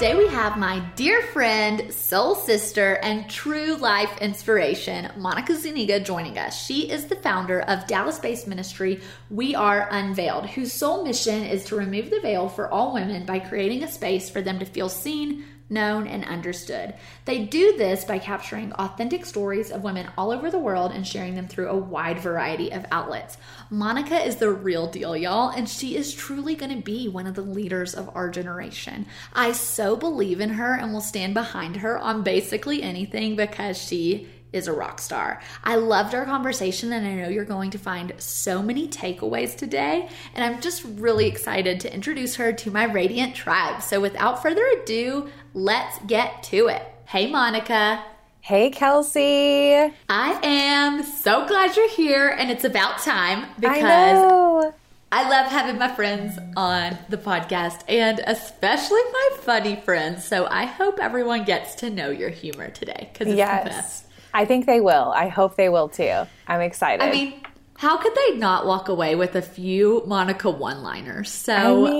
Today we have my dear friend, soul sister, and true life inspiration, Monica Zuniga, joining us. She is the founder of Dallas based ministry We Are Unveiled, whose sole mission is to remove the veil for all women by creating a space for them to feel seen, known, and understood. They do this by capturing authentic stories of women all over the world and sharing them through a wide variety of outlets. Monica is the real deal, y'all, and she is truly going to be one of the leaders of our generation. I so believe in her and will stand behind her on basically anything because she is a rock star. I loved our conversation and I know you're going to find so many takeaways today. And I'm just really excited to introduce her to my Radiant tribe. So without further ado, let's get to it. Hey, Monica. Hey, Kelsey. I am so glad you're here and it's about time because I, I love having my friends on the podcast and especially my funny friends. So I hope everyone gets to know your humor today because it's yes. the best. I think they will. I hope they will too. I'm excited. I mean, how could they not walk away with a few Monica one liners? So,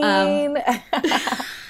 I um, mean... um,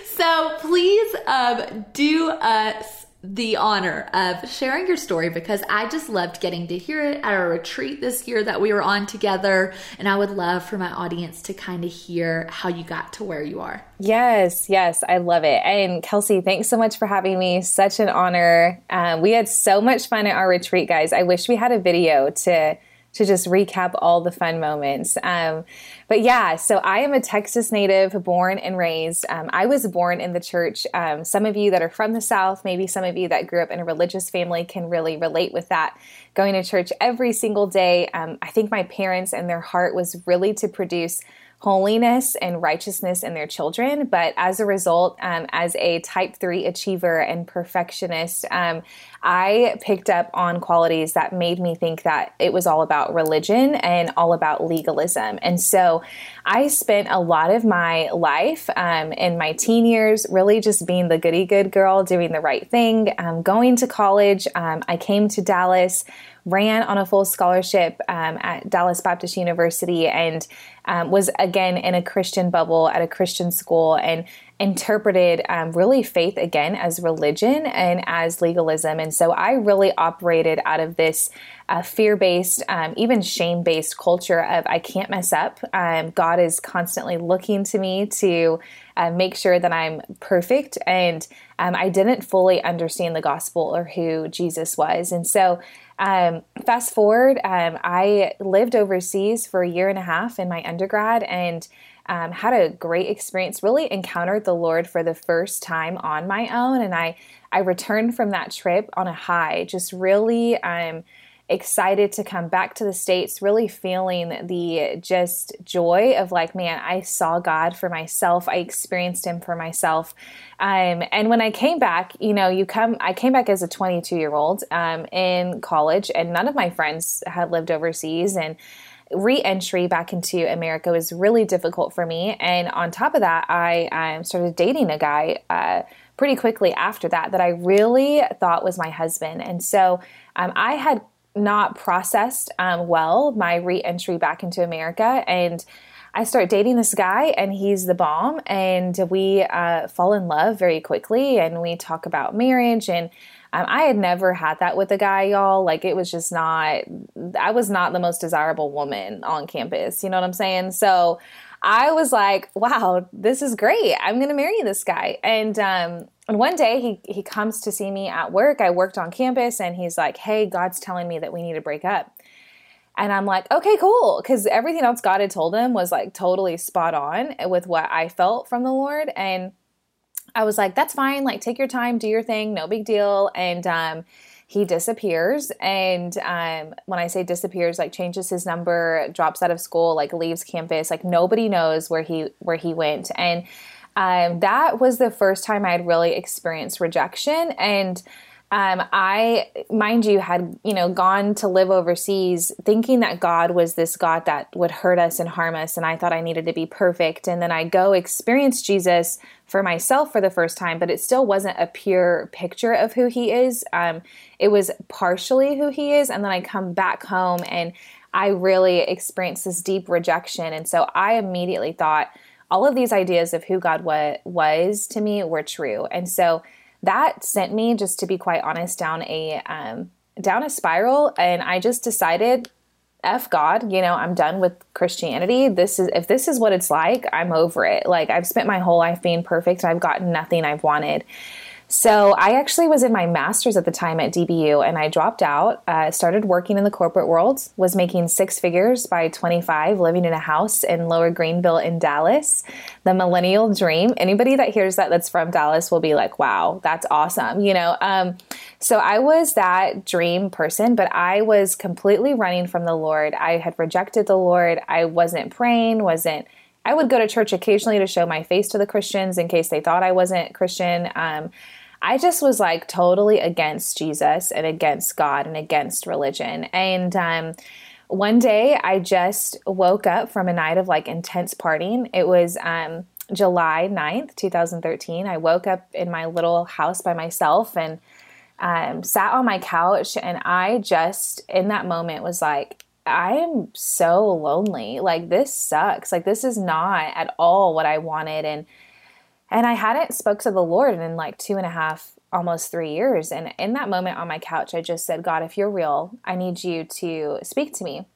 so please um, do us the honor of sharing your story because I just loved getting to hear it at our retreat this year that we were on together. And I would love for my audience to kind of hear how you got to where you are. Yes, yes, I love it. And Kelsey, thanks so much for having me. Such an honor. Um, we had so much fun at our retreat, guys. I wish we had a video to to just recap all the fun moments. Um, but yeah, so I am a Texas native, born and raised. Um, I was born in the church. Um, some of you that are from the South, maybe some of you that grew up in a religious family can really relate with that. Going to church every single day. Um, I think my parents and their heart was really to produce holiness and righteousness in their children. But as a result, um, as a type three achiever and perfectionist, um, I picked up on qualities that made me think that it was all about religion and all about legalism. And so I spent a lot of my life um, in my teen years really just being the goody good girl, doing the right thing, um, going to college. Um, I came to Dallas ran on a full scholarship um, at Dallas Baptist University and um, was again in a Christian bubble at a Christian school and interpreted um, really faith again as religion and as legalism. And so I really operated out of this uh, fear based, um, even shame based culture of I can't mess up. Um, God is constantly looking to me to uh, make sure that I'm perfect. And um, I didn't fully understand the gospel or who Jesus was. And so um, fast forward, um, I lived overseas for a year and a half in my undergrad and um, had a great experience. Really encountered the Lord for the first time on my own, and I I returned from that trip on a high. Just really, um, excited to come back to the States, really feeling the just joy of like, man, I saw God for myself. I experienced Him for myself. Um, and when I came back, you know, you come, I came back as a 22 year old um, in college, and none of my friends had lived overseas. And re-entry back into America was really difficult for me. And on top of that, I um, started dating a guy uh, pretty quickly after that that I really thought was my husband. And so um, I had not processed um, well my re-entry back into America and I start dating this guy and he's the bomb and we uh, fall in love very quickly and we talk about marriage and um, I had never had that with a guy, y'all. Like it was just not. I was not the most desirable woman on campus. You know what I'm saying? So I was like, wow, this is great. I'm going to marry this guy. And um, and one day he he comes to see me at work. I worked on campus, and he's like, "Hey, God's telling me that we need to break up." And I'm like, okay, cool. Because everything else God had told him was like totally spot on with what I felt from the Lord. And I was like, that's fine. Like, take your time, do your thing, no big deal. And um, he disappears. And um, when I say disappears, like changes his number, drops out of school, like leaves campus. Like nobody knows where he where he went. And um, that was the first time I had really experienced rejection. And um, I, mind you, had you know gone to live overseas, thinking that God was this God that would hurt us and harm us, and I thought I needed to be perfect. And then I go experience Jesus for myself for the first time, but it still wasn't a pure picture of who He is. Um, it was partially who He is, and then I come back home and I really experienced this deep rejection, and so I immediately thought all of these ideas of who God wa- was to me were true, and so that sent me just to be quite honest down a um, down a spiral. And i just decided f god you know i'm done with christianity. This is if this is what it's like i'm over it. Like i've spent my whole life being perfect. I've gotten nothing i've wanted so I actually was in my master's at the time at DBU, and I dropped out. Uh, started working in the corporate world. Was making six figures by 25, living in a house in Lower Greenville in Dallas. The millennial dream. Anybody that hears that that's from Dallas will be like, "Wow, that's awesome!" You know. Um, so I was that dream person, but I was completely running from the Lord. I had rejected the Lord. I wasn't praying. wasn't I would go to church occasionally to show my face to the Christians in case they thought I wasn't Christian. Um, I just was like totally against Jesus and against God and against religion. And um, one day I just woke up from a night of like intense partying. It was um, July 9th, 2013. I woke up in my little house by myself and um, sat on my couch. And I just, in that moment, was like, I am so lonely. Like, this sucks. Like, this is not at all what I wanted. And and I hadn't spoke to the Lord in like two and a half, almost three years. And in that moment on my couch, I just said, God, if you're real, I need you to speak to me.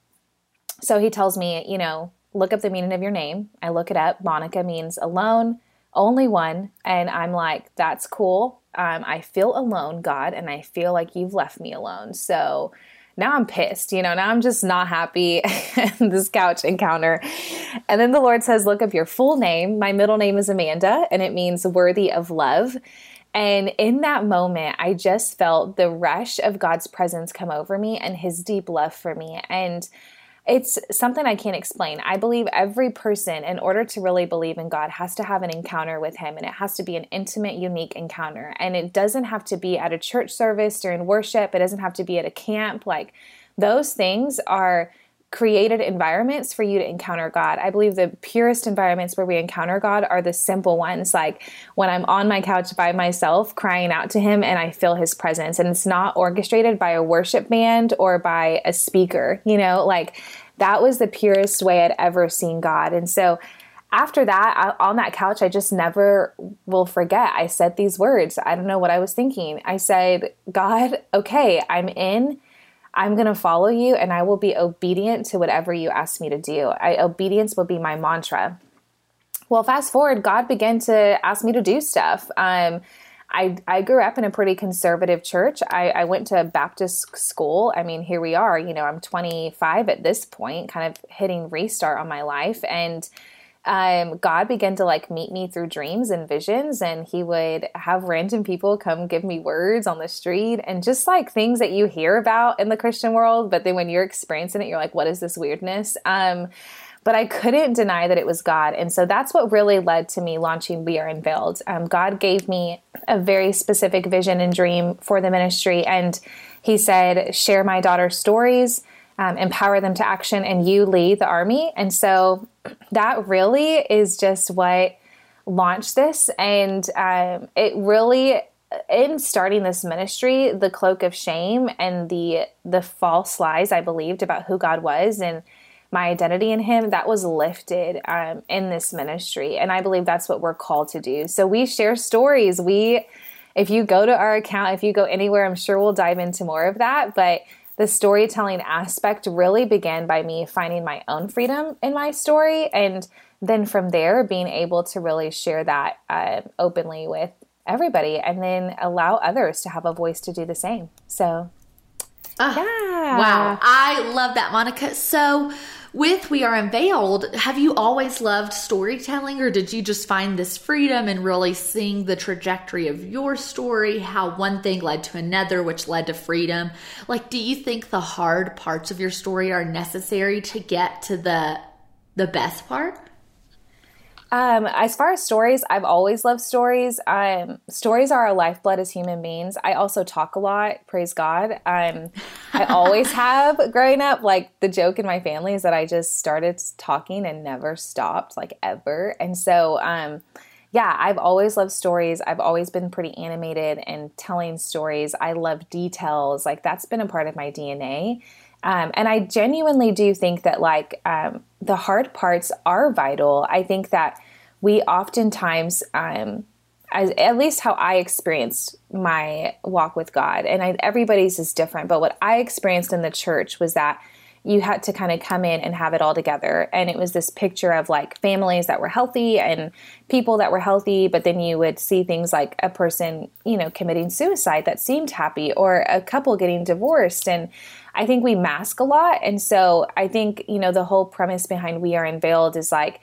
So he tells me, you know, look up the meaning of your name. I look it up. Monica means alone, only one. And I'm like, that's cool. Um, I feel alone, God, and I feel like you've left me alone. So now I'm pissed, you know, now I'm just not happy this couch encounter. And then the Lord says, Look up your full name. My middle name is Amanda, and it means worthy of love. And in that moment, I just felt the rush of God's presence come over me and his deep love for me. And it's something I can't explain. I believe every person, in order to really believe in God, has to have an encounter with Him, and it has to be an intimate, unique encounter. And it doesn't have to be at a church service during worship, it doesn't have to be at a camp. Like those things are created environments for you to encounter God. I believe the purest environments where we encounter God are the simple ones, like when I'm on my couch by myself crying out to Him and I feel His presence. And it's not orchestrated by a worship band or by a speaker, you know, like that was the purest way I'd ever seen God. And so, after that, on that couch, I just never will forget. I said these words. I don't know what I was thinking. I said, God, okay, I'm in. I'm going to follow you and I will be obedient to whatever you ask me to do. I, obedience will be my mantra. Well, fast forward, God began to ask me to do stuff. Um, I, I grew up in a pretty conservative church. I, I went to a Baptist school. I mean, here we are. You know, I'm 25 at this point, kind of hitting restart on my life. And um, God began to like meet me through dreams and visions, and He would have random people come give me words on the street and just like things that you hear about in the Christian world, but then when you're experiencing it, you're like, what is this weirdness? Um, but I couldn't deny that it was God. And so that's what really led to me launching We Are Unveiled. Um, God gave me a very specific vision and dream for the ministry. And He said, share my daughter's stories, um, empower them to action, and you lead the army. And so that really is just what launched this. And um, it really in starting this ministry, the cloak of shame and the the false lies I believed about who God was and my identity in him that was lifted um, in this ministry. And i believe that's what we're called to do. So we share stories. We if you go to our account if you go anywhere i'm sure we'll dive into more of that. But the storytelling aspect really began by me finding my own freedom in my story and then from there being able to really share that uh, openly with everybody and then allow others to have a voice to do the same. So uh, yeah. Wow. I love that, Monica. So, with We Are Unveiled, have you always loved storytelling or did you just find this freedom and really seeing the trajectory of your story, how one thing led to another, which led to freedom? Like, do you think the hard parts of your story are necessary to get to the the best part? Um, as far as stories, I've always loved stories. Um, stories are our lifeblood as human beings. I also talk a lot. Praise God. Um, I always have growing up. Like the joke in my family is that I just started talking and never stopped, like ever. And so, um, yeah, I've always loved stories. I've always been pretty animated and telling stories. I love details. Like that's been a part of my DNA. Um, and I genuinely do think that like um, the hard parts are vital. I think that we oftentimes, um, as, at least how I experienced my walk with God, and I, everybody's is different, but what I experienced in the church was that you had to kind of come in and have it all together. And it was this picture of like families that were healthy and people that were healthy, but then you would see things like a person, you know, committing suicide that seemed happy or a couple getting divorced. And I think we mask a lot. And so I think, you know, the whole premise behind We Are Unveiled is like,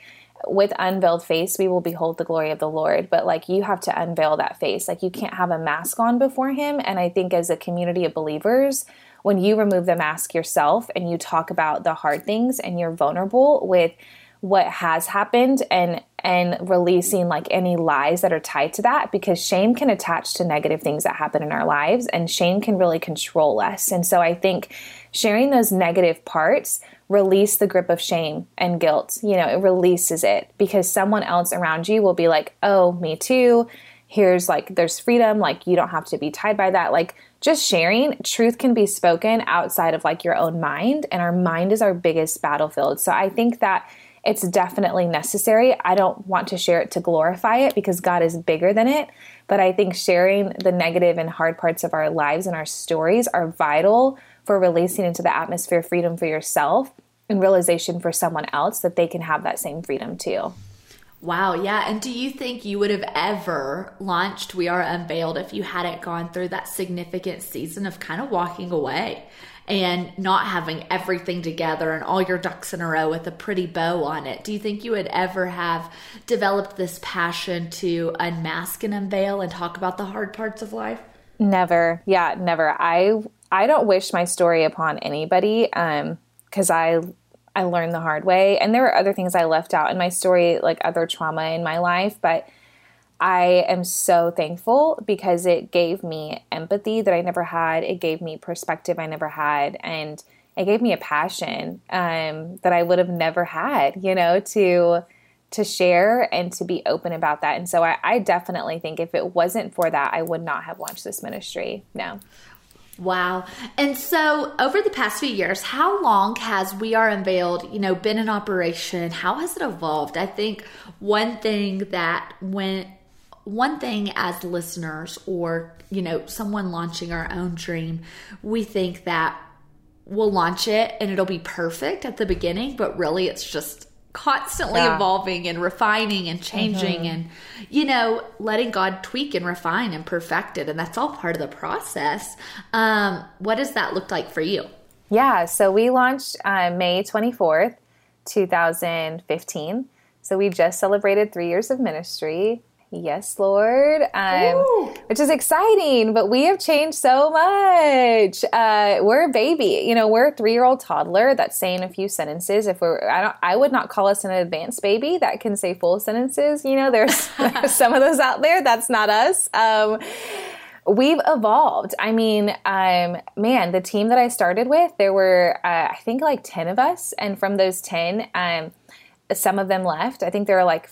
with unveiled face we will behold the glory of the lord. But like you have to unveil that face. Like you can't have a mask on before him. And i think as a community of believers when you remove the mask yourself and you talk about the hard things and you're vulnerable with what has happened and and releasing like any lies that are tied to that because shame can attach to negative things that happen in our lives and shame can really control us. And so I think sharing those negative parts release the grip of shame and guilt. You know, it releases it because someone else around you will be like, "Oh, me too." Here's like there's freedom, like you don't have to be tied by that. Like just sharing, truth can be spoken outside of like your own mind, and our mind is our biggest battlefield. So I think that it's definitely necessary. I don't want to share it to glorify it because God is bigger than it. But I think sharing the negative and hard parts of our lives and our stories are vital for releasing into the atmosphere freedom for yourself and realization for someone else that they can have that same freedom too. Wow, yeah. And do you think you would have ever launched We Are Unveiled if you hadn't gone through that significant season of kind of walking away and not having everything together and all your ducks in a row with a pretty bow on it? Do you think you would ever have developed this passion to unmask and unveil and talk about the hard parts of life? Never. Yeah, never. I I don't wish my story upon anybody um cuz I I learned the hard way. And there were other things I left out in my story, like other trauma in my life, but I am so thankful because it gave me empathy that I never had. It gave me perspective I never had. And it gave me a passion um, that I would have never had, you know, to to share and to be open about that. And so I, I definitely think if it wasn't for that, I would not have launched this ministry. No. Wow. And so over the past few years, how long has We Are Unveiled, you know, been in operation? How has it evolved? I think one thing that when one thing as listeners or, you know, someone launching our own dream, we think that we'll launch it and it'll be perfect at the beginning, but really it's just constantly yeah. evolving and refining and changing mm-hmm. and you know letting god tweak and refine and perfect it and that's all part of the process um, what does that look like for you yeah so we launched uh, may 24th 2015 so we just celebrated three years of ministry Yes, Lord. Um, which is exciting, but we have changed so much. Uh, we're a baby. You know, we're a three-year-old toddler that's saying a few sentences. If we're, I don't, I would not call us an advanced baby that can say full sentences. You know, there's, there's some of those out there. That's not us. Um, we've evolved. I mean, um, man, the team that I started with, there were, uh, I think, like ten of us, and from those ten, um, some of them left. I think there are like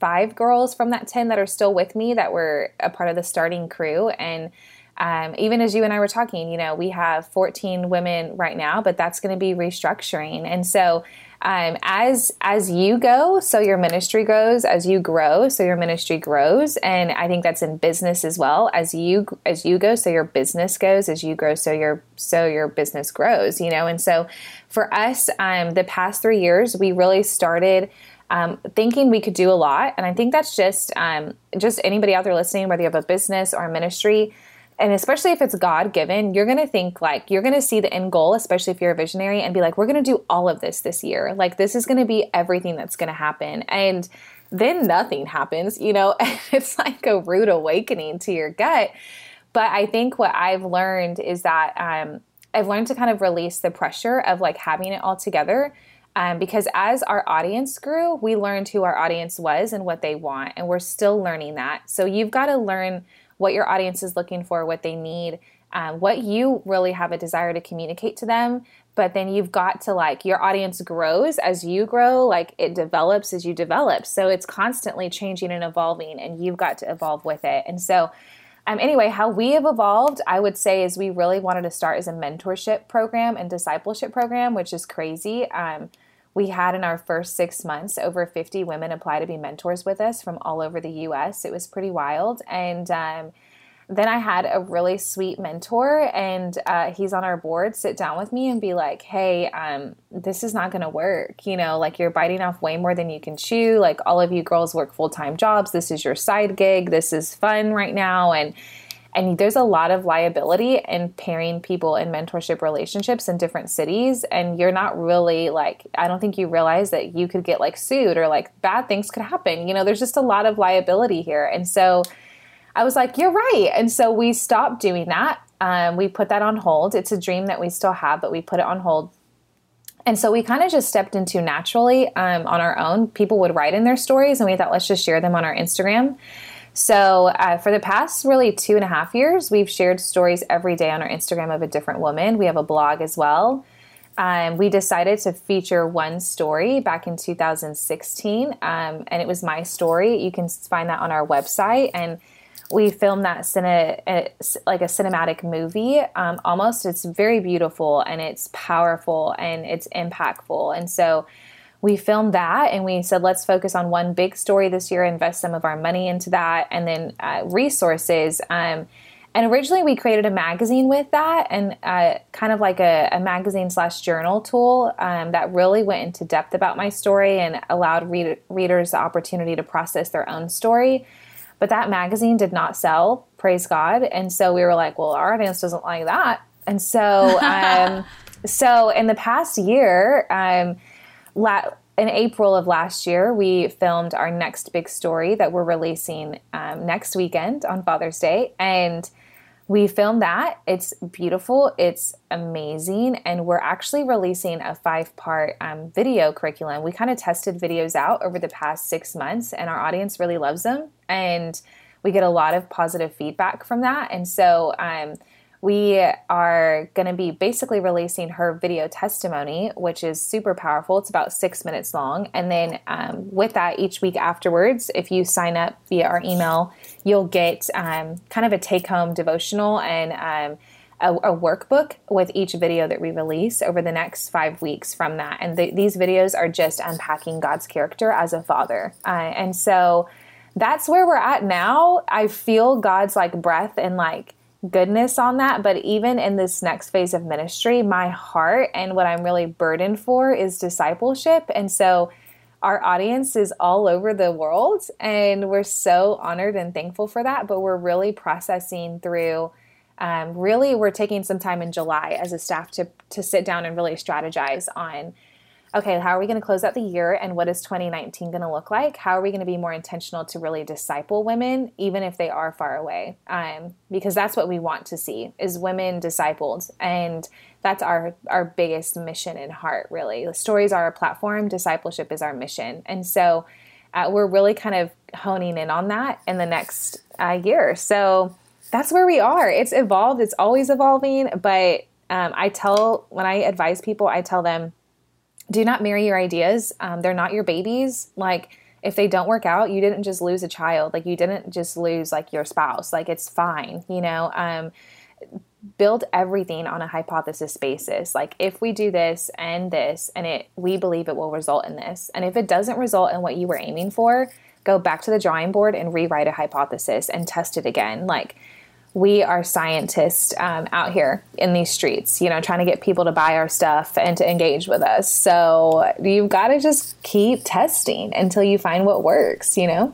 five girls from that 10 that are still with me that were a part of the starting crew. And um, even as you and I were talking, you know, we have 14 women right now, but that's going to be restructuring. And so, um, as as you go, so your ministry grows. As you grow, so your ministry grows. And I think that's in business as well. As you as you go, so your business goes. As you grow, so your so your business grows. You know, and so for us, um, the past three years, we really started um, thinking we could do a lot. And I think that's just um, just anybody out there listening, whether you have a business or a ministry, and especially if it's God given, you're going to think like you're going to see the end goal, especially if you're a visionary, and be like, we're going to do all of this this year. Like this is going to be everything that's going to happen, and then nothing happens. You know, it's like a rude awakening to your gut. But I think what I've learned is that um, I've learned to kind of release the pressure of like having it all together Um, because as our audience grew, we learned who our audience was and what they want, and we're still learning that. So you've got to learn what your audience is looking for, what they need, um, what you really have a desire to communicate to them. But then you've got to like your audience grows as you grow, like it develops as you develop. So it's constantly changing and evolving, and you've got to evolve with it. And so um, anyway, how we have evolved, I would say, is we really wanted to start as a mentorship program and discipleship program, which is crazy. Um, we had in our first six months over 50 women apply to be mentors with us from all over the US. It was pretty wild. And um, then I had a really sweet mentor, and uh, he's on our board, sit down with me and be like, hey, um, this is not going to work. You know, like you're biting off way more than you can chew. Like all of you girls work full time jobs. This is your side gig. This is fun right now. And and there's a lot of liability in pairing people in mentorship relationships in different cities and you're not really like i don't think you realize that you could get like sued or like bad things could happen you know there's just a lot of liability here and so I was like, you're right. And so we stopped doing that. Um, we put that on hold. It's a dream that we still have, but we put it on hold. And so we kind of just stepped into naturally um, on our own. People would write in their stories, and we thought, let's just share them on our Instagram. So, uh, for the past really two and a half years, we've shared stories every day on our Instagram of a different woman. We have a blog as well. Um, we decided to feature one story back in 2016, um, and it was my story. You can find that on our website. And we filmed that cine, uh, like a cinematic movie um, almost it's very beautiful and it's powerful and it's impactful and so we filmed that and we said let's focus on one big story this year invest some of our money into that and then uh, resources um, and originally we created a magazine with that and uh, kind of like a, a magazine slash journal tool um, that really went into depth about my story and allowed read- readers the opportunity to process their own story but that magazine did not sell, praise God. And so we were like, well, our audience doesn't like that. And so, um, so in the past year, um, la- in April of last year, we filmed our next big story that we're releasing um, next weekend on Father's Day. And we filmed that. It's beautiful. It's amazing. And we're actually releasing a five part um, video curriculum. We kind of tested videos out over the past six months, and our audience really loves them. And we get a lot of positive feedback from that. And so, um, we are going to be basically releasing her video testimony, which is super powerful. It's about six minutes long. And then um, with that, each week afterwards, if you sign up via our email, you'll get um, kind of a take home devotional and um, a, a, workbook with each video that we release over the next five weeks from that. And the, these videos are just unpacking God's character as a father. Uh, and so that's where we're at now. I feel God's like breath and like goodness on that. But even in this next phase of ministry, my heart and what I'm really burdened for is discipleship. And so our audience is all over the world, and we're so honored and thankful for that. But we're really processing through. Um, really, we're taking some time in July as a staff to to sit down and really strategize on okay, how are we going to close out the year and what is 2019 going to look like? How are we going to be more intentional to really disciple women, even if they are far away? Um, because that's what we want to see is women discipled. And that's our, our biggest mission and heart, really. The stories are our platform, discipleship is our mission. And so uh, we're really kind of honing in on that in the next uh, year. So that's where we are. It's evolved, it's always evolving. But um, I tell, when I advise people, I tell them, do not marry your ideas. Um, they're not your babies. Like, if they don't work out, you didn't just lose a child. Like, you didn't just lose like your spouse. Like, it's fine, you know? Um, build everything on a hypothesis basis. Like, if we do this and this, and it, we believe it will result in this. And if it doesn't result in what you were aiming for, go back to the drawing board and rewrite a hypothesis and test it again. Like, we are scientists um, out here in these streets, you know, trying to get people to buy our stuff and to engage with us. So you've got to just keep testing until you find what works, you know?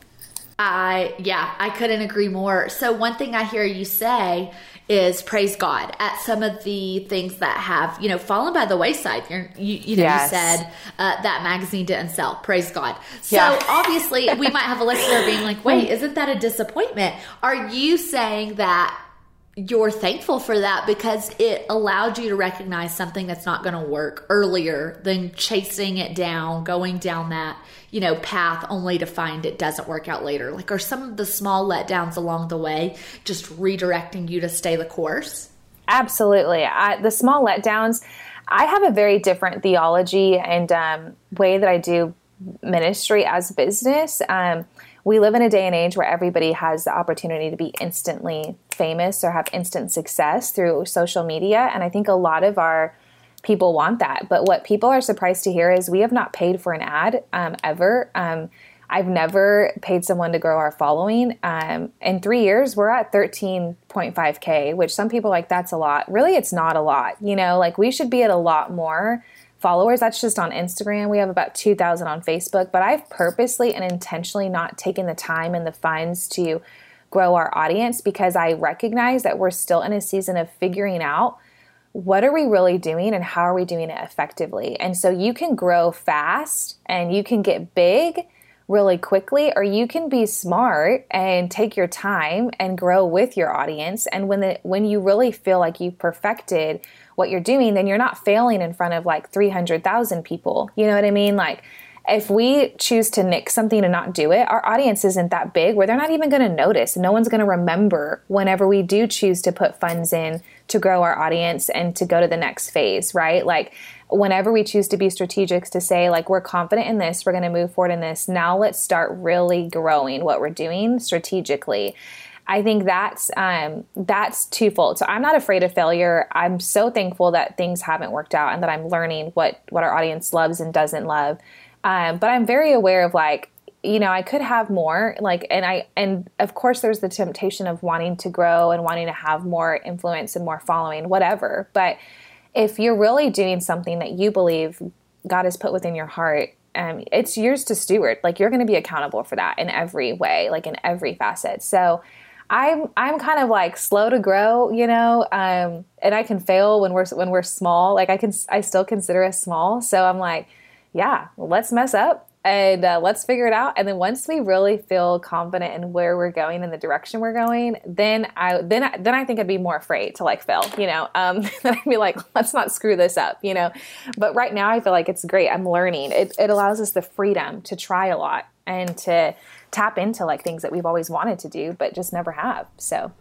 I, yeah, I couldn't agree more. So, one thing I hear you say is praise God at some of the things that have, you know, fallen by the wayside. You're, you, you know, yes. you said uh, that magazine didn't sell. Praise God. So yeah. obviously, we might have a listener being like, wait, isn't that a disappointment? Are you saying that you're thankful for that because it allowed you to recognize something that's not going to work earlier than chasing it down, going down that, you know, path only to find it doesn't work out later. Like, are some of the small letdowns along the way just redirecting you to stay the course? Absolutely. I, the small letdowns, I have a very different theology and um, way that I do ministry as business. Um, we live in a day and age where everybody has the opportunity to be instantly famous or have instant success through social media. And I think a lot of our people want that. But what people are surprised to hear is we have not paid for an ad um, ever. Um, I've never paid someone to grow our following. Um, in three years, we're at 13.5K, which some people like, that's a lot. Really, it's not a lot. You know, like we should be at a lot more followers. That's just on Instagram. We have about 2,000 on Facebook, but I've purposely and intentionally not taken the time and the funds to grow our audience because I recognize that we're still in a season of figuring out what are we really doing and how are we doing it effectively. And so you can grow fast and you can get big really quickly or you can be smart and take your time and grow with your audience and when the when you really feel like you've perfected what you're doing, then you're not failing in front of like 300,000 people. You know what I mean? Like, if we choose to nick something and not do it, our audience isn't that big where they're not even going to notice. No one's going to remember whenever we do choose to put funds in to grow our audience and to go to the next phase, right? Like, whenever we choose to be strategic to say, like, we're confident in this, we're going to move forward in this, now let's start really growing what we're doing strategically. I think that's um, that's twofold. So I'm not afraid of failure. I'm so thankful that things haven't worked out and that I'm learning what what our audience loves and doesn't love. Um, but I'm very aware of like you know I could have more like and I and of course there's the temptation of wanting to grow and wanting to have more influence and more following whatever. But if you're really doing something that you believe God has put within your heart um, it's yours to steward. Like you're going to be accountable for that in every way, like in every facet. So I'm I'm kind of like slow to grow, you know, um, and I can fail when we're when we're small. Like I can I still consider us small, so I'm like, yeah, let's mess up and uh, let's figure it out. And then once we really feel confident in where we're going and the direction we're going, then I then I, then I think I'd be more afraid to like fail, you know. Um, then I'd be like, let's not screw this up, you know. But right now, I feel like it's great. I'm learning. It it allows us the freedom to try a lot and to tap into like things that we've always wanted to do but just never have. So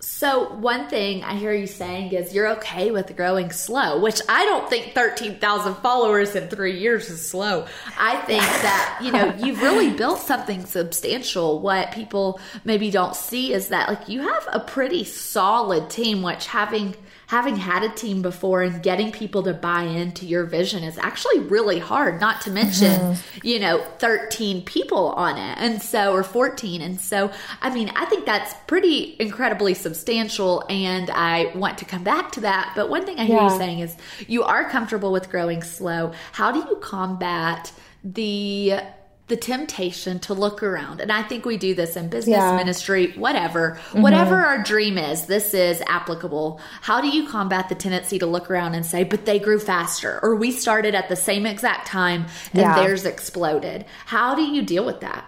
so, one thing I hear you saying is you're okay with growing slow, which I don't think 13,000 followers in three years is slow. I think that, you know, you've really built something substantial. What people maybe don't see is that, like, you have a pretty solid team, which having having had a team before and getting people to buy into your vision is actually really hard, not to mention, mm-hmm. you know, 13 people on it. And so, or 14. And so, I mean, I think that's pretty incredibly substantial. And I want to come back to that. But one thing I hear yeah. you saying is you are comfortable with growing slow. How do you combat the the temptation to look around. And I think we do this in business, yeah. ministry, whatever. Mm-hmm. Whatever our dream is, this is applicable. How do you combat the tendency to look around and say, but they grew faster, or we started at the same exact time and yeah. theirs exploded? How do you deal with that?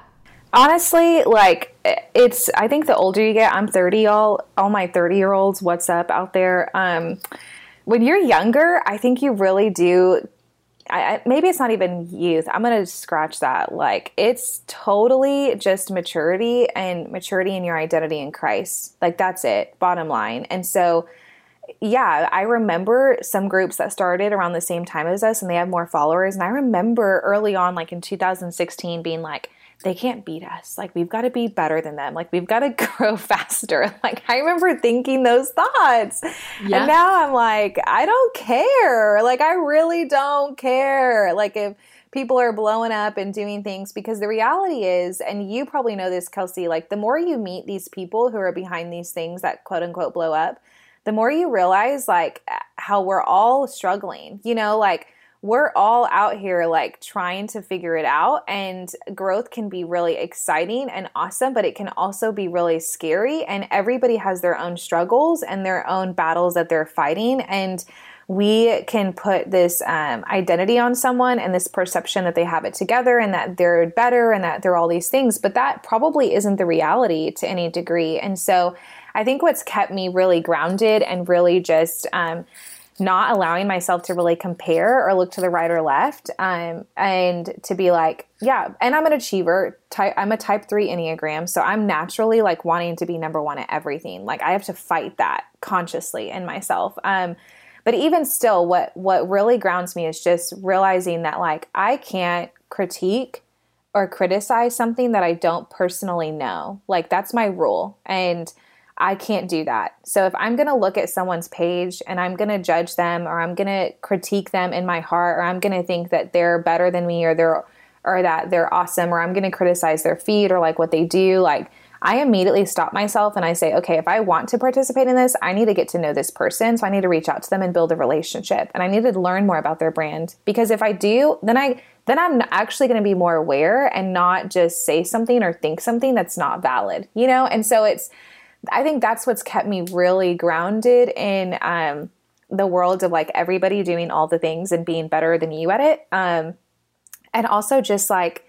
Honestly, like it's I think the older you get, I'm 30, all all my 30 year olds, what's up out there? Um when you're younger, I think you really do I, maybe it's not even youth. I'm going to scratch that. Like, it's totally just maturity and maturity in your identity in Christ. Like, that's it, bottom line. And so, yeah, I remember some groups that started around the same time as us and they have more followers. And I remember early on, like in 2016, being like, they can't beat us. Like, we've got to be better than them. Like, we've got to grow faster. Like, I remember thinking those thoughts. Yeah. And now I'm like, I don't care. Like, I really don't care. Like, if people are blowing up and doing things, because the reality is, and you probably know this, Kelsey, like, the more you meet these people who are behind these things that quote unquote blow up, the more you realize, like, how we're all struggling. You know, like, we're all out here like trying to figure it out and growth can be really exciting and awesome but it can also be really scary and everybody has their own struggles and their own battles that they're fighting and we can put this um, identity on someone and this perception that they have it together and that they're better and that they're all these things, but that probably isn't the reality to any degree. And so I think what's kept me really grounded and really just um, not allowing myself to really compare or look to the right or left um, and to be like, yeah, and I'm an achiever. Type, I'm a type three Enneagram. So I'm naturally like wanting to be number one at everything. Like I have to fight that consciously in myself. Um, but even still what what really grounds me is just realizing that like I can't critique or criticize something that I don't personally know. Like that's my rule and I can't do that. So if I'm going to look at someone's page and I'm going to judge them or I'm going to critique them in my heart or I'm going to think that they're better than me or they're or that they're awesome or I'm going to criticize their feed or like what they do, like I immediately stop myself and I say, okay, if I want to participate in this, I need to get to know this person. So I need to reach out to them and build a relationship. And I need to learn more about their brand. Because if I do, then I then I'm actually going to be more aware and not just say something or think something that's not valid, you know? And so it's I think that's what's kept me really grounded in um, the world of like everybody doing all the things and being better than you at it. Um, and also just like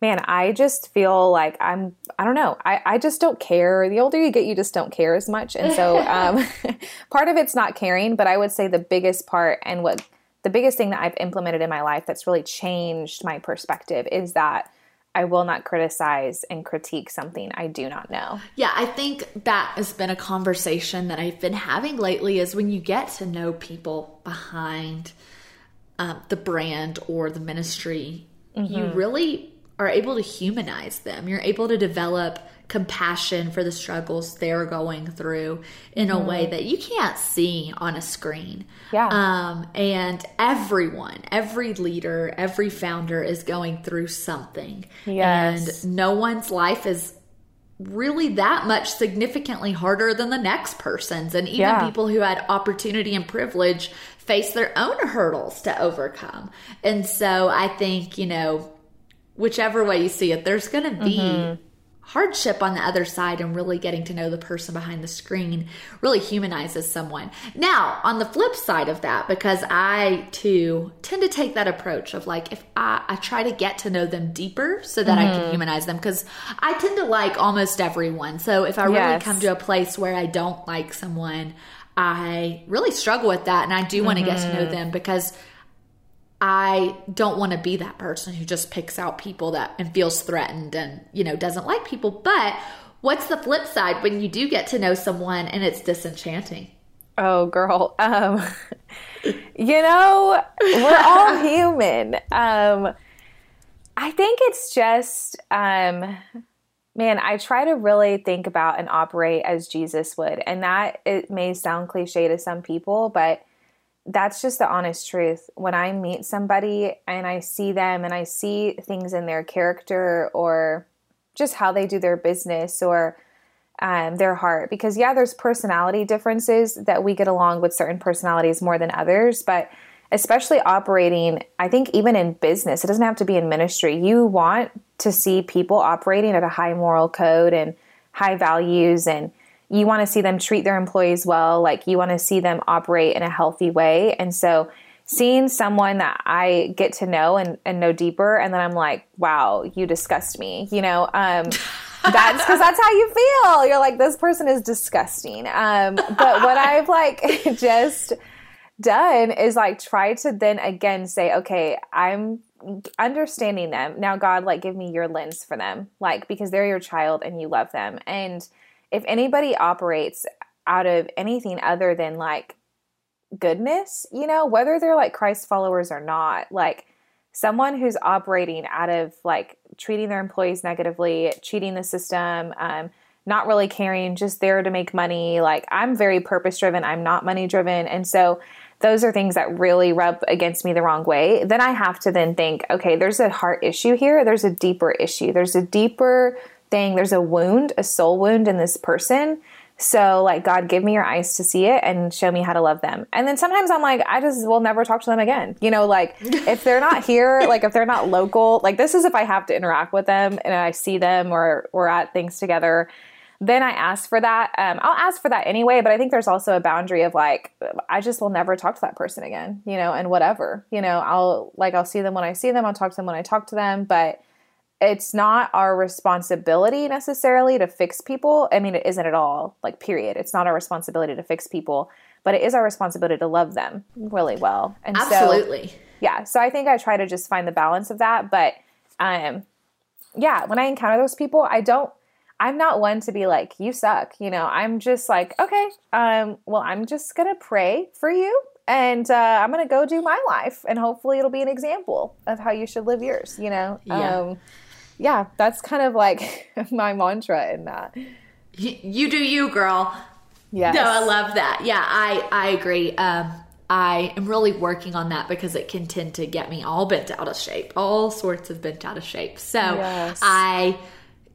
man, I just feel like I'm, I don't know, I, I just don't care. The older you get, you just don't care as much. And so um, part of it's not caring, but I would say the biggest part and what the biggest thing that I've implemented in my life that's really changed my perspective is that I will not criticize and critique something I do not know. Yeah, I think that has been a conversation that I've been having lately is when you get to know people behind um, the brand or the ministry, mm-hmm. you really are able to humanize them. You're able to develop compassion for the struggles they're going through in mm-hmm. a way mm-hmm. that you can't see on a screen. Yeah. Um, and everyone, every leader, every founder is going through something. Yes. And no one's life is really that much significantly harder than the next person's. And even yeah. people who had opportunity and privilege face their own hurdles to overcome. And so I think, you know, whichever way you see it, there's going to be mm-hmm. Hardship on the other side, and really getting to know the person behind the screen really humanizes someone. Now, on the flip side of that, because I too tend to take that approach of like, if I, I try to get to know them deeper so that mm-hmm. I can mm-hmm. humanize them, because I tend to like almost everyone. So if I really yes. come to a place where I don't like someone, I really struggle with that, and I do want to mm-hmm. get to know mm-hmm. them because I don't want to be that person who just picks out people that and feels threatened and, you know, doesn't like people. But what's the flip side when you do get to know someone and it's disenchanting? Oh, girl. Um, you know, we're all human. Um, I think it's just, um, man, I try to really think about and operate as Jesus would. And that it may sound cliche to some people, but that's just the honest truth. When I meet somebody and I see them and I see things in their character or just how they do their business or um, their heart, because yeah, there's personality differences that we get along with certain personalities more than others, but especially operating, I think even in business, it doesn't have to be in ministry. You want to see people operating at a high moral code and high values and you want to see them treat their employees well, like you want to see them operate in a healthy way. And so seeing someone that I get to know and, and know deeper, and then I'm like, wow, you disgust me, you know, um, that's because that's how you feel. You're like, this person is disgusting. Um, but what I've like just done is like try to then again say, okay, I'm understanding them. Now, God, like, give me your lens for them, like, because they're your child and you love them. And if anybody operates out of anything other than like goodness, you know, whether they're like Christ followers or not, like someone who's operating out of like treating their employees negatively, cheating the system, um, not really caring, just there to make money. Like I'm very purpose driven, I'm not money driven. And so those are things that really rub against me the wrong way. Then I have to then think, okay, there's a heart issue here. There's a deeper issue. There's a deeper thing. There's a wound, a soul wound in this person. So, like, God, give me your eyes to see it and show me how to love them. And then sometimes I'm like, I just will never talk to them again. You know, like, if they're not here, like, if they're not local, like, this is if I have to interact with them and I see them or we're at things together. then I ask for that. Um, I'll ask for that anyway, but I think there's also a boundary of like, I just will never talk to that person again, you know, and whatever, you know, I'll like, I'll see them when I see them, I'll talk to them when I talk to them, but it's not our responsibility necessarily to fix people. I mean, it isn't at all, like, period. It's not our responsibility to fix people, but it is our responsibility to love them really well. And Absolutely. So, yeah. So I think I try to just find the balance of that. But, um, yeah, when I encounter those people, I don't, I'm not one to be like, you suck. You know, I'm just like, okay, um, well, I'm just going to pray for you and uh, I'm going to go do my life and hopefully it'll be an example of how you should live yours, you know? Yeah. Um, yeah, that's kind of like my mantra in that. You do you, girl. Yes. No, I love that. Yeah, I I agree. Um, I am really working on that because it can tend to get me all bent out of shape, all sorts of bent out of shape. So yes. I,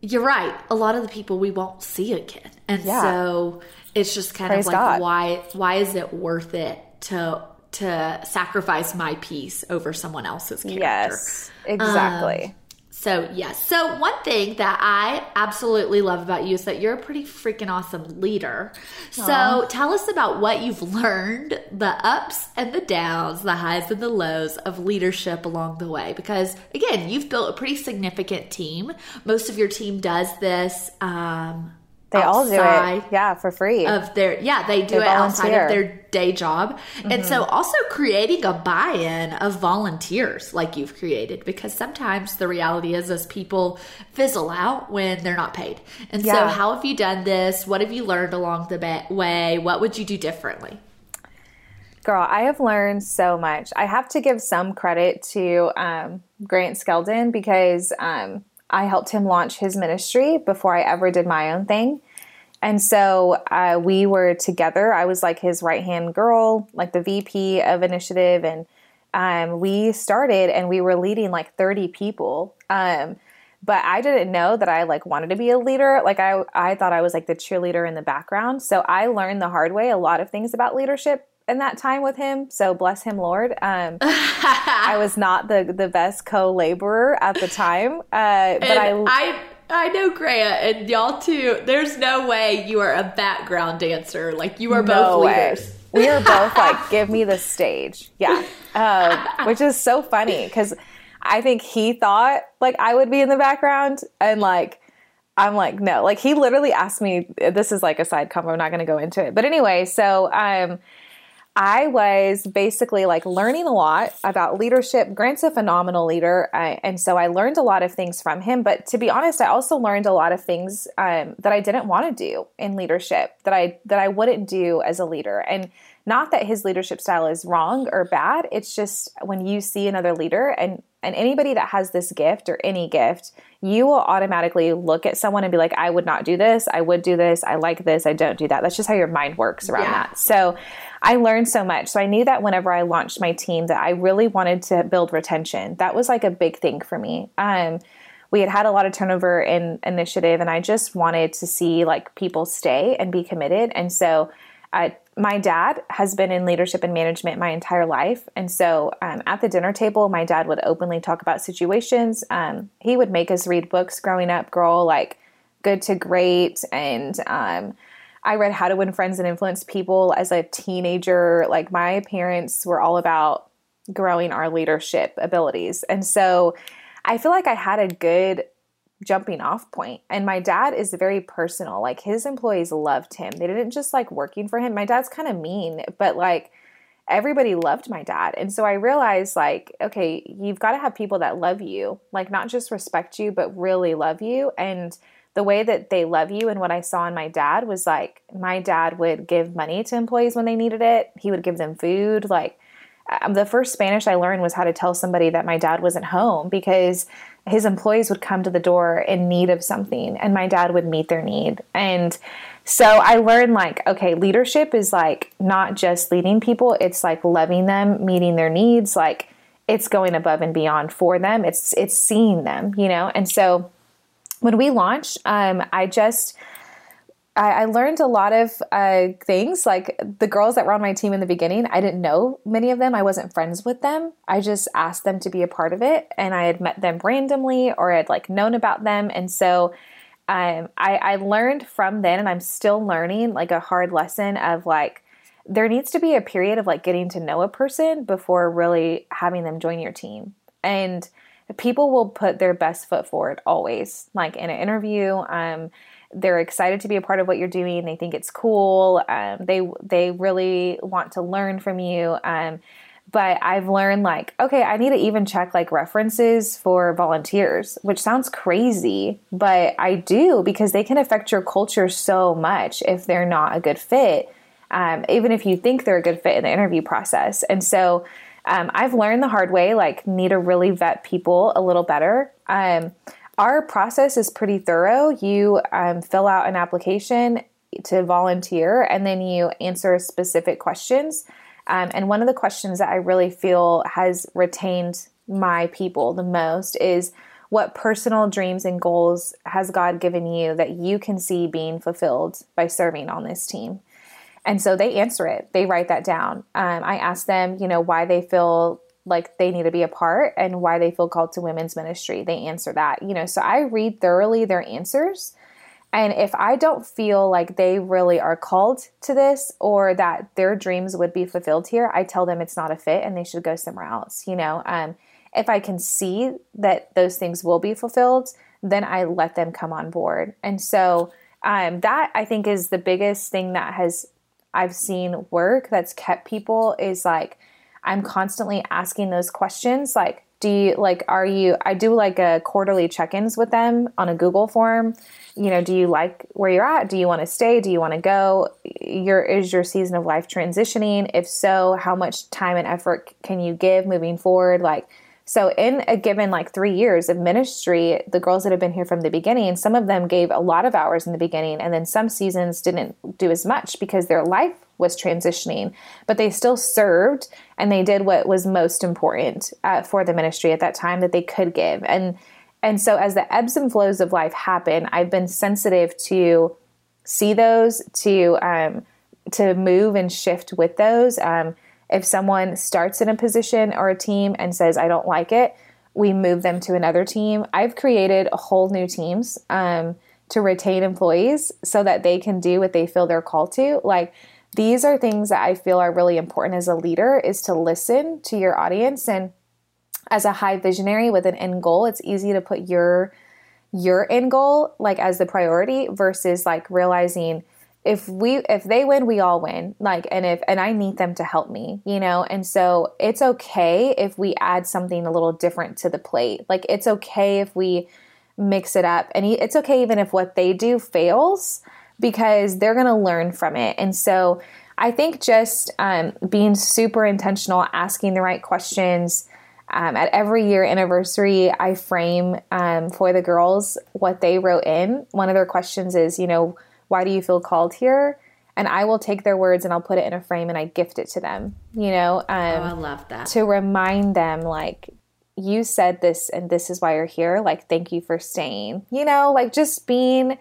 you're right. A lot of the people we won't see again, and yeah. so it's just kind Praise of like God. why why is it worth it to to sacrifice my peace over someone else's character? Yes, exactly. Um, so, yes. So, one thing that I absolutely love about you is that you're a pretty freaking awesome leader. Aww. So, tell us about what you've learned, the ups and the downs, the highs and the lows of leadership along the way. Because, again, you've built a pretty significant team. Most of your team does this. Um, they all do it, yeah, for free. Of their, yeah, they do they it volunteer. outside of their day job, mm-hmm. and so mm-hmm. also creating a buy-in of volunteers like you've created, because sometimes the reality is, as people fizzle out when they're not paid. And yeah. so, how have you done this? What have you learned along the way? What would you do differently? Girl, I have learned so much. I have to give some credit to um, Grant Skeldon because. Um, I helped him launch his ministry before I ever did my own thing. And so uh, we were together. I was like his right hand girl, like the VP of initiative. And um, we started and we were leading like 30 people. Um, but I didn't know that I like wanted to be a leader. Like I, I thought I was like the cheerleader in the background. So I learned the hard way a lot of things about leadership in that time with him. So bless him, Lord. Um, I was not the the best co laborer at the time, uh, but I, I. I know Grant and y'all too. There's no way you are a background dancer. Like you are no both way. leaders. We are both like, give me the stage. Yeah. Um, which is so funny because I think he thought like I would be in the background and like I'm like, no, like he literally asked me, this is like a side comment. I'm not going to go into it. But anyway, so, um, I was basically like learning a lot about leadership. Grant's a phenomenal leader, uh, and so I learned a lot of things from him. But to be honest, I also learned a lot of things um, that I didn't want to do in leadership that I that I wouldn't do as a leader. And not that his leadership style is wrong or bad. It's just when you see another leader and and anybody that has this gift or any gift, you will automatically look at someone and be like, I would not do this. I would do this. I like this. I don't do that. That's just how your mind works around yeah. that. So I learned so much. So I knew that whenever I launched my team that I really wanted to build retention. That was like a big thing for me. Um, we had had a lot of turnover in initiative and I just wanted to see like people stay and be committed. And so uh, my dad has been in leadership and management my entire life. And so um, at the dinner table, my dad would openly talk about situations. Um, he would make us read books growing up, girl, like Good to Great and um, I read How to Win Friends and Influence People as a teenager. Like my parents were all about growing our leadership abilities. And so I feel like I had a good jumping off point. And my dad is very personal. Like his employees loved him. They didn't just like working for him. My dad's kind of mean, but like everybody loved my dad. And so I realized like, okay, you've got to have people that love you, like not just respect you, but really love you. And the way that they love you and what I saw in my dad was like my dad would give money to employees when they needed it. He would give them food. Like um, the first Spanish I learned was how to tell somebody that my dad wasn't home because his employees would come to the door in need of something and my dad would meet their need. And so I learned like, okay, leadership is like not just leading people, it's like loving them, meeting their needs, like it's going above and beyond for them. It's it's seeing them, you know? And so when we launched, um, I just I, I, learned a lot of uh, things. Like the girls that were on my team in the beginning, I didn't know many of them. I wasn't friends with them. I just asked them to be a part of it, and I had met them randomly or I had like known about them, and so. um, I, I learned from then, and I'm still learning like a hard lesson of like, there needs to be a period of like getting to know a person before really having them join your team. And people will put their best foot forward always, like in an interview. Um, they're excited to be a part of what you're doing. They think it's cool. Um, they they really want to learn from you. Um, but I've learned like, okay, I need to even check like references for volunteers, which sounds crazy, but I do because they can affect your culture so much if they're not a good fit. Um, even if you think they're a good fit in the interview process. And so um, I've learned the hard way, like, need to really vet people a little better. Um, our process is pretty thorough. You um, fill out an application to volunteer and then you answer specific questions. Um, and one of the questions that I really feel has retained my people the most is what personal dreams and goals has God given you that you can see being fulfilled by serving on this team? And so they answer it, they write that down. Um, I ask them, you know, why they feel like they need to be a part and why they feel called to women's ministry. They answer that, you know. So I read thoroughly their answers. And if I don't feel like they really are called to this or that their dreams would be fulfilled here, I tell them it's not a fit and they should go somewhere else, you know. Um, if I can see that those things will be fulfilled, then I let them come on board. And so um, that I think is the biggest thing that has I've seen work that's kept people is like I'm constantly asking those questions like do you like are you I do like a quarterly check-ins with them on a Google form. You know, do you like where you're at? Do you want to stay? Do you want to go? Your is your season of life transitioning? If so, how much time and effort can you give moving forward? Like so, in a given like three years of ministry, the girls that have been here from the beginning, some of them gave a lot of hours in the beginning, and then some seasons didn't do as much because their life was transitioning, but they still served and they did what was most important uh, for the ministry at that time that they could give. And and so, as the ebbs and flows of life happen, I've been sensitive to see those, to um, to move and shift with those. Um, if someone starts in a position or a team and says, I don't like it, we move them to another team. I've created whole new teams um, to retain employees so that they can do what they feel they're called to. Like, these are things that I feel are really important as a leader is to listen to your audience and as a high visionary with an end goal, it's easy to put your your end goal like as the priority versus like realizing if we if they win we all win. Like and if and i need them to help me you know? And so it's okay if we add something a little different to the plate. Like it's okay if we mix it up. And it's okay even if what they do fails because they're going to learn from it. And so i think just um, being super intentional asking the right questions um, at every year anniversary i frame um, for the girls what they wrote in. One of their questions is you know why do you feel called here? And I will take their words and I'll put it in a frame and I gift it to them, you know? Um, oh, I love that. To remind them, like, you said this and this is why you're here. Like, thank you for staying, you know, like just being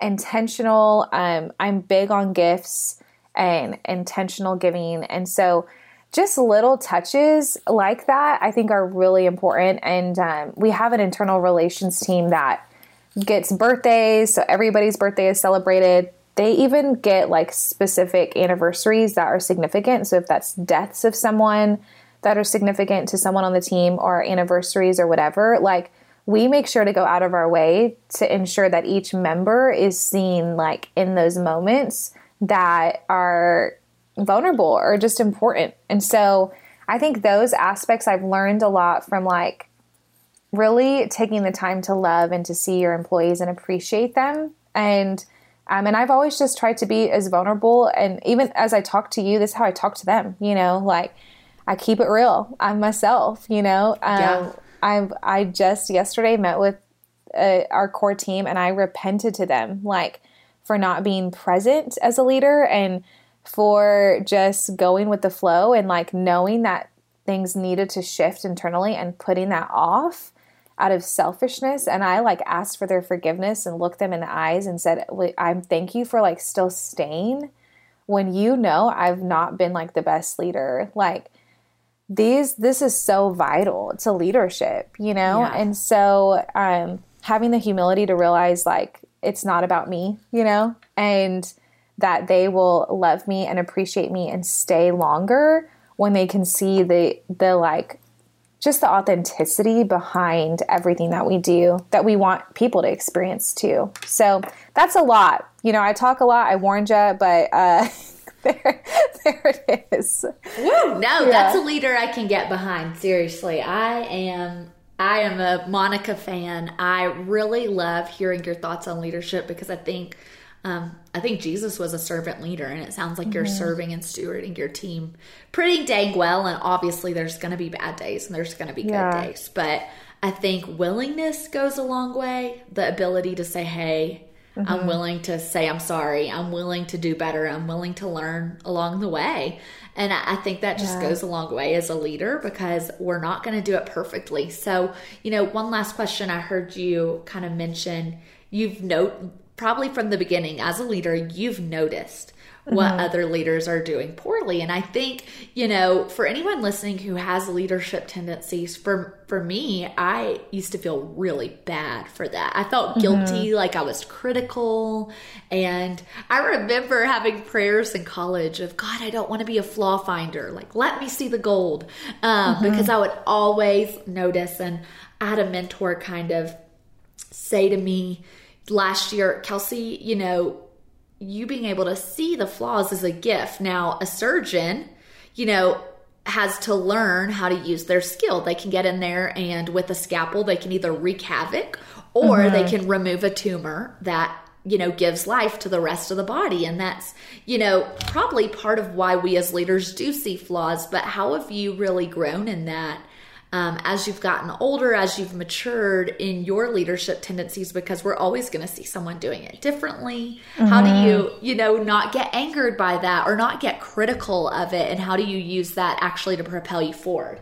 intentional. Um, I'm big on gifts and intentional giving. And so, just little touches like that, I think, are really important. And um, we have an internal relations team that gets birthdays, so everybody's birthday is celebrated. They even get like specific anniversaries that are significant. So if that's deaths of someone that are significant to someone on the team or anniversaries or whatever, like we make sure to go out of our way to ensure that each member is seen like in those moments that are vulnerable or just important. And so I think those aspects I've learned a lot from like really taking the time to love and to see your employees and appreciate them. And um, and I've always just tried to be as vulnerable. And even as I talk to you, this is how I talk to them. You know, like I keep it real. I'm myself. You know, um, yeah. I I just yesterday met with uh, our core team and I repented to them like for not being present as a leader and for just going with the flow and like knowing that things needed to shift internally and putting that off out of selfishness and I like asked for their forgiveness and looked them in the eyes and said I'm thank you for like still staying when you know I've not been like the best leader. Like these this is so vital to leadership you know? Yeah. and so um having the humility to realize like it's not about me, you know, and that they will love me and appreciate me and stay longer when they can see the the like just the authenticity behind everything that we do that we want people to experience too. So that's a lot. You know, I talk a lot, I warned you, but uh, there, there it is. Woo! No, yeah. that's a leader I can get behind. Seriously, I am. I am a Monica fan. I really love hearing your thoughts on leadership because I think um, I think Jesus was a servant leader, and it sounds like mm-hmm. you're serving and stewarding your team pretty dang well. And obviously, there's going to be bad days and there's going to be yeah. good days, but I think willingness goes a long way. The ability to say, "Hey, mm-hmm. I'm willing to say I'm sorry. I'm willing to do better. I'm willing to learn along the way." And I think that just yeah. goes a long way as a leader because we're not going to do it perfectly. So, you know, one last question I heard you kind of mention. You've note probably from the beginning as a leader, you've noticed what mm-hmm. other leaders are doing poorly and i think you know for anyone listening who has leadership tendencies for for me i used to feel really bad for that i felt mm-hmm. guilty mm-hmm. like i was critical and i remember having prayers in college of god i don't want to be a flaw finder like let me see the gold um, mm-hmm. because i would always notice and i had a mentor kind of say to me last year, Kelsey, you know, you being able to see the flaws is a gift. Now, a surgeon, you know, has to learn how to use their skill. They can get in there and with a scalpel, they can either wreak havoc or mm-hmm. they can remove a tumor that you know gives life to the rest of the body and that's you know probably part of why we as leaders do see flaws but how have you really grown in that um, as you've gotten older, as you've matured in your leadership tendencies, because we're always going to see someone doing it differently. Mm-hmm. How do you, mm-hmm. you know, not get angered by that or not get critical of it? And how do you use that actually to propel you forward?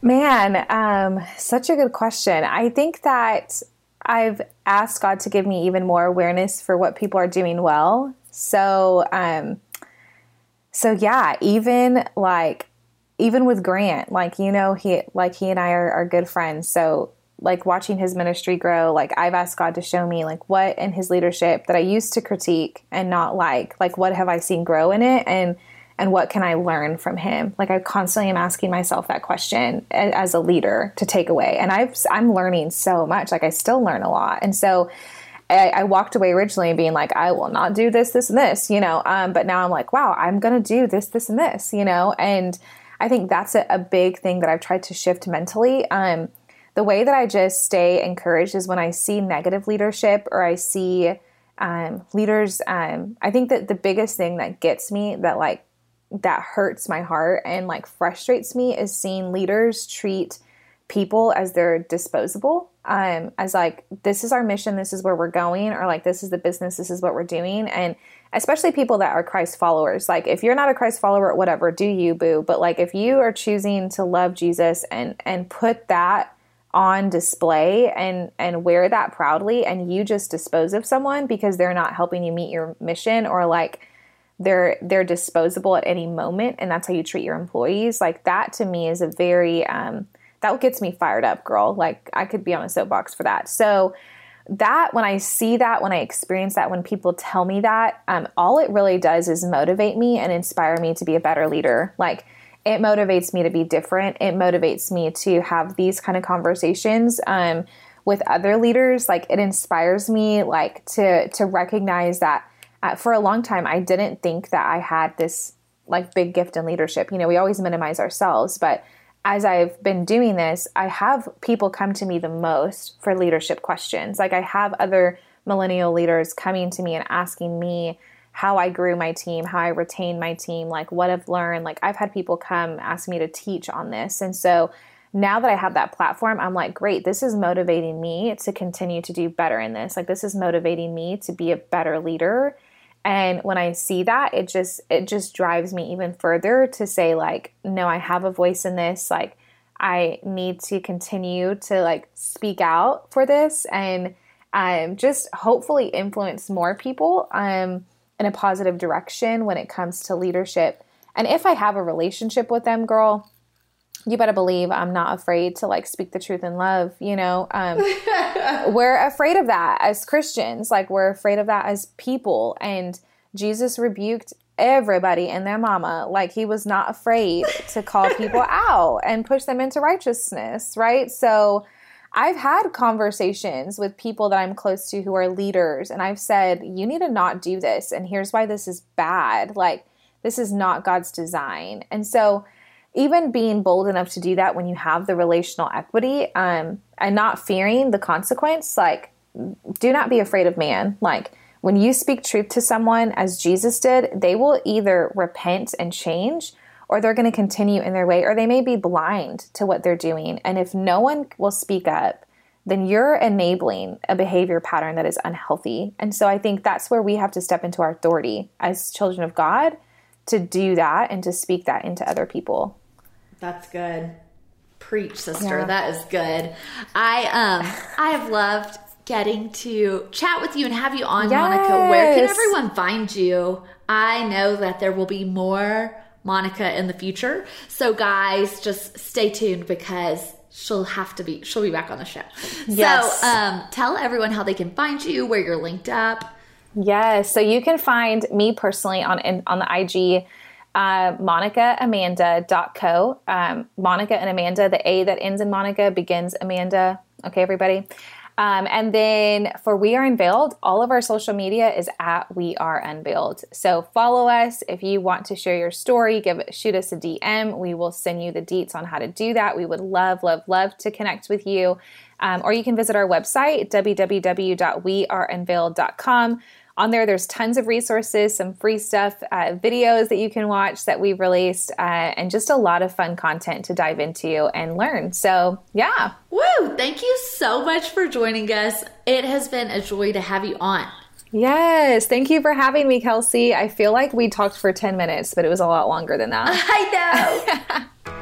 Man, um, such a good question. I think that I've asked God to give me even more awareness for what people are doing well. So, um, so yeah, even like even with Grant, like you know, he like he and I are, are good friends. So like watching his ministry grow, like I've asked God to show me like what in his leadership that I used to critique and not like, like what have I seen grow in it and and what can I learn from him? Like I constantly am asking myself that question as a leader to take away. And I've I'm learning so much. Like I still learn a lot. And so I, I, walked away originally being like, I will not do this, this, and this, you know. Um, but now I'm like, wow, I'm gonna do this, this, and this, you know. And I think that's a, a big thing that I've tried to shift mentally. Um, the way that I just stay encouraged is when I see negative leadership or I see um, leaders. Um, I think that the biggest thing that gets me that like that hurts my heart and like frustrates me is seeing leaders treat people as they're disposable um, as like this is our mission this is where we're going or like this is the business this is what we're doing and especially people that are Christ followers. Like if you're not a Christ follower, whatever, do you, boo. But like if you are choosing to love Jesus and and put that on display and and wear that proudly and you just dispose of someone because they're not helping you meet your mission or like they're they're disposable at any moment and that's how you treat your employees like that to me is a very um that gets me fired up girl like i could be on a soapbox for that so that when I see that, when I experience that, when people tell me that, um, all it really does is motivate me and inspire me to be a better leader. Like it motivates me to be different. It motivates me to have these kind of conversations um, with other leaders. Like it inspires me, like to to recognize that uh, for a long time I didn't think that I had this like big gift in leadership. You know, we always minimize ourselves, but as I've been doing this, I have people come to me the most for leadership questions. Like I have other millennial leaders coming to me and asking me how I grew my team, how I retained my team, like what I've learned. Like I've had people come ask me to teach on this. And so now that I have that platform, I'm like, great, this is motivating me to continue to do better in this. Like this is motivating me to be a better leader and when i see that it just it just drives me even further to say like no i have a voice in this. Like i need to continue to like speak out for this and um, just hopefully influence more people um, in a positive direction when it comes to leadership. And if i have a relationship with them girl you better believe I'm not afraid to like speak the truth in love. You know, um, we're afraid of that as Christians. Like we're afraid of that as people. And Jesus rebuked everybody and their mama. Like he was not afraid to call people out and push them into righteousness. Right. So I've had conversations with people that I'm close to who are leaders, and I've said, you need to not do this. And here's why this is bad. Like, this is not God's design. And so, even being bold enough to do that when you have the relational equity um, and not fearing the consequence, like, do not be afraid of man. Like, when you speak truth to someone as Jesus did, they will either repent and change or they're going to continue in their way or they may be blind to what they're doing. And if no one will speak up, then you're enabling a behavior pattern that is unhealthy. And so I think that's where we have to step into our authority as children of God to do that and to speak that into other people. That's good. Preach, sister. Yeah. That is good. I um I have loved getting to chat with you and have you on, yes. Monica. Where can everyone find you? I know that there will be more Monica in the future. So guys, just stay tuned because she'll have to be she'll be back on the show. Yes. So um tell everyone how they can find you, where you're linked up. Yes. So you can find me personally on on the IG uh, monicaamanda.co. Um, Monica and Amanda, the A that ends in Monica begins Amanda. Okay, everybody. Um, and then for We Are Unveiled, all of our social media is at We Are Unveiled. So follow us if you want to share your story. Give shoot us a DM. We will send you the deets on how to do that. We would love, love, love to connect with you. Um, or you can visit our website www.weareunveiled.com on there. There's tons of resources some free stuff uh, videos that you can watch that we've released uh, and just a lot of fun content to dive into and learn. So yeah. Woo! Thank you so much for joining us. It has been a joy to have you on. Yes, thank you for having me, Kelsey. I feel like we talked for 10 minutes, but it was a lot longer than that. I know.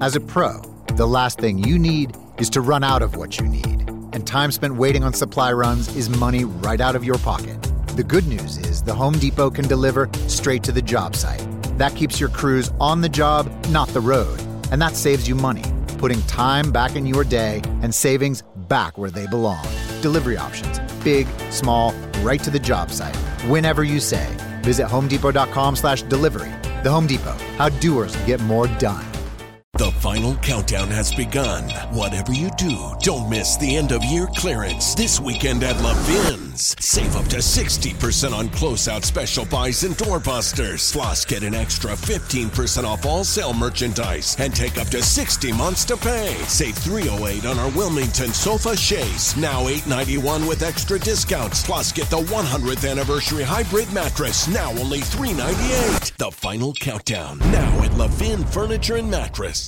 As a pro, the last thing you need is to run out of what you need. And time spent waiting on supply runs is money right out of your pocket. The good news is the Home Depot can deliver straight to the job site. That keeps your crews on the job, not the road. And that saves you money, putting time back in your day and savings back where they belong. Delivery options big, small, right to the job site. Whenever you say. Visit homedepot.com slash delivery. The Home Depot, how doers get more done. The final countdown has begun. Whatever you do, don't miss the end of year clearance this weekend at Save up to 60% on closeout special buys and doorbusters. Plus, get an extra 15% off all sale merchandise and take up to 60 months to pay. Save 308 on our Wilmington sofa chaise, now 891 with extra discounts. Plus, get the 100th anniversary hybrid mattress, now only 398. The final countdown, now at Levin Furniture and Mattress.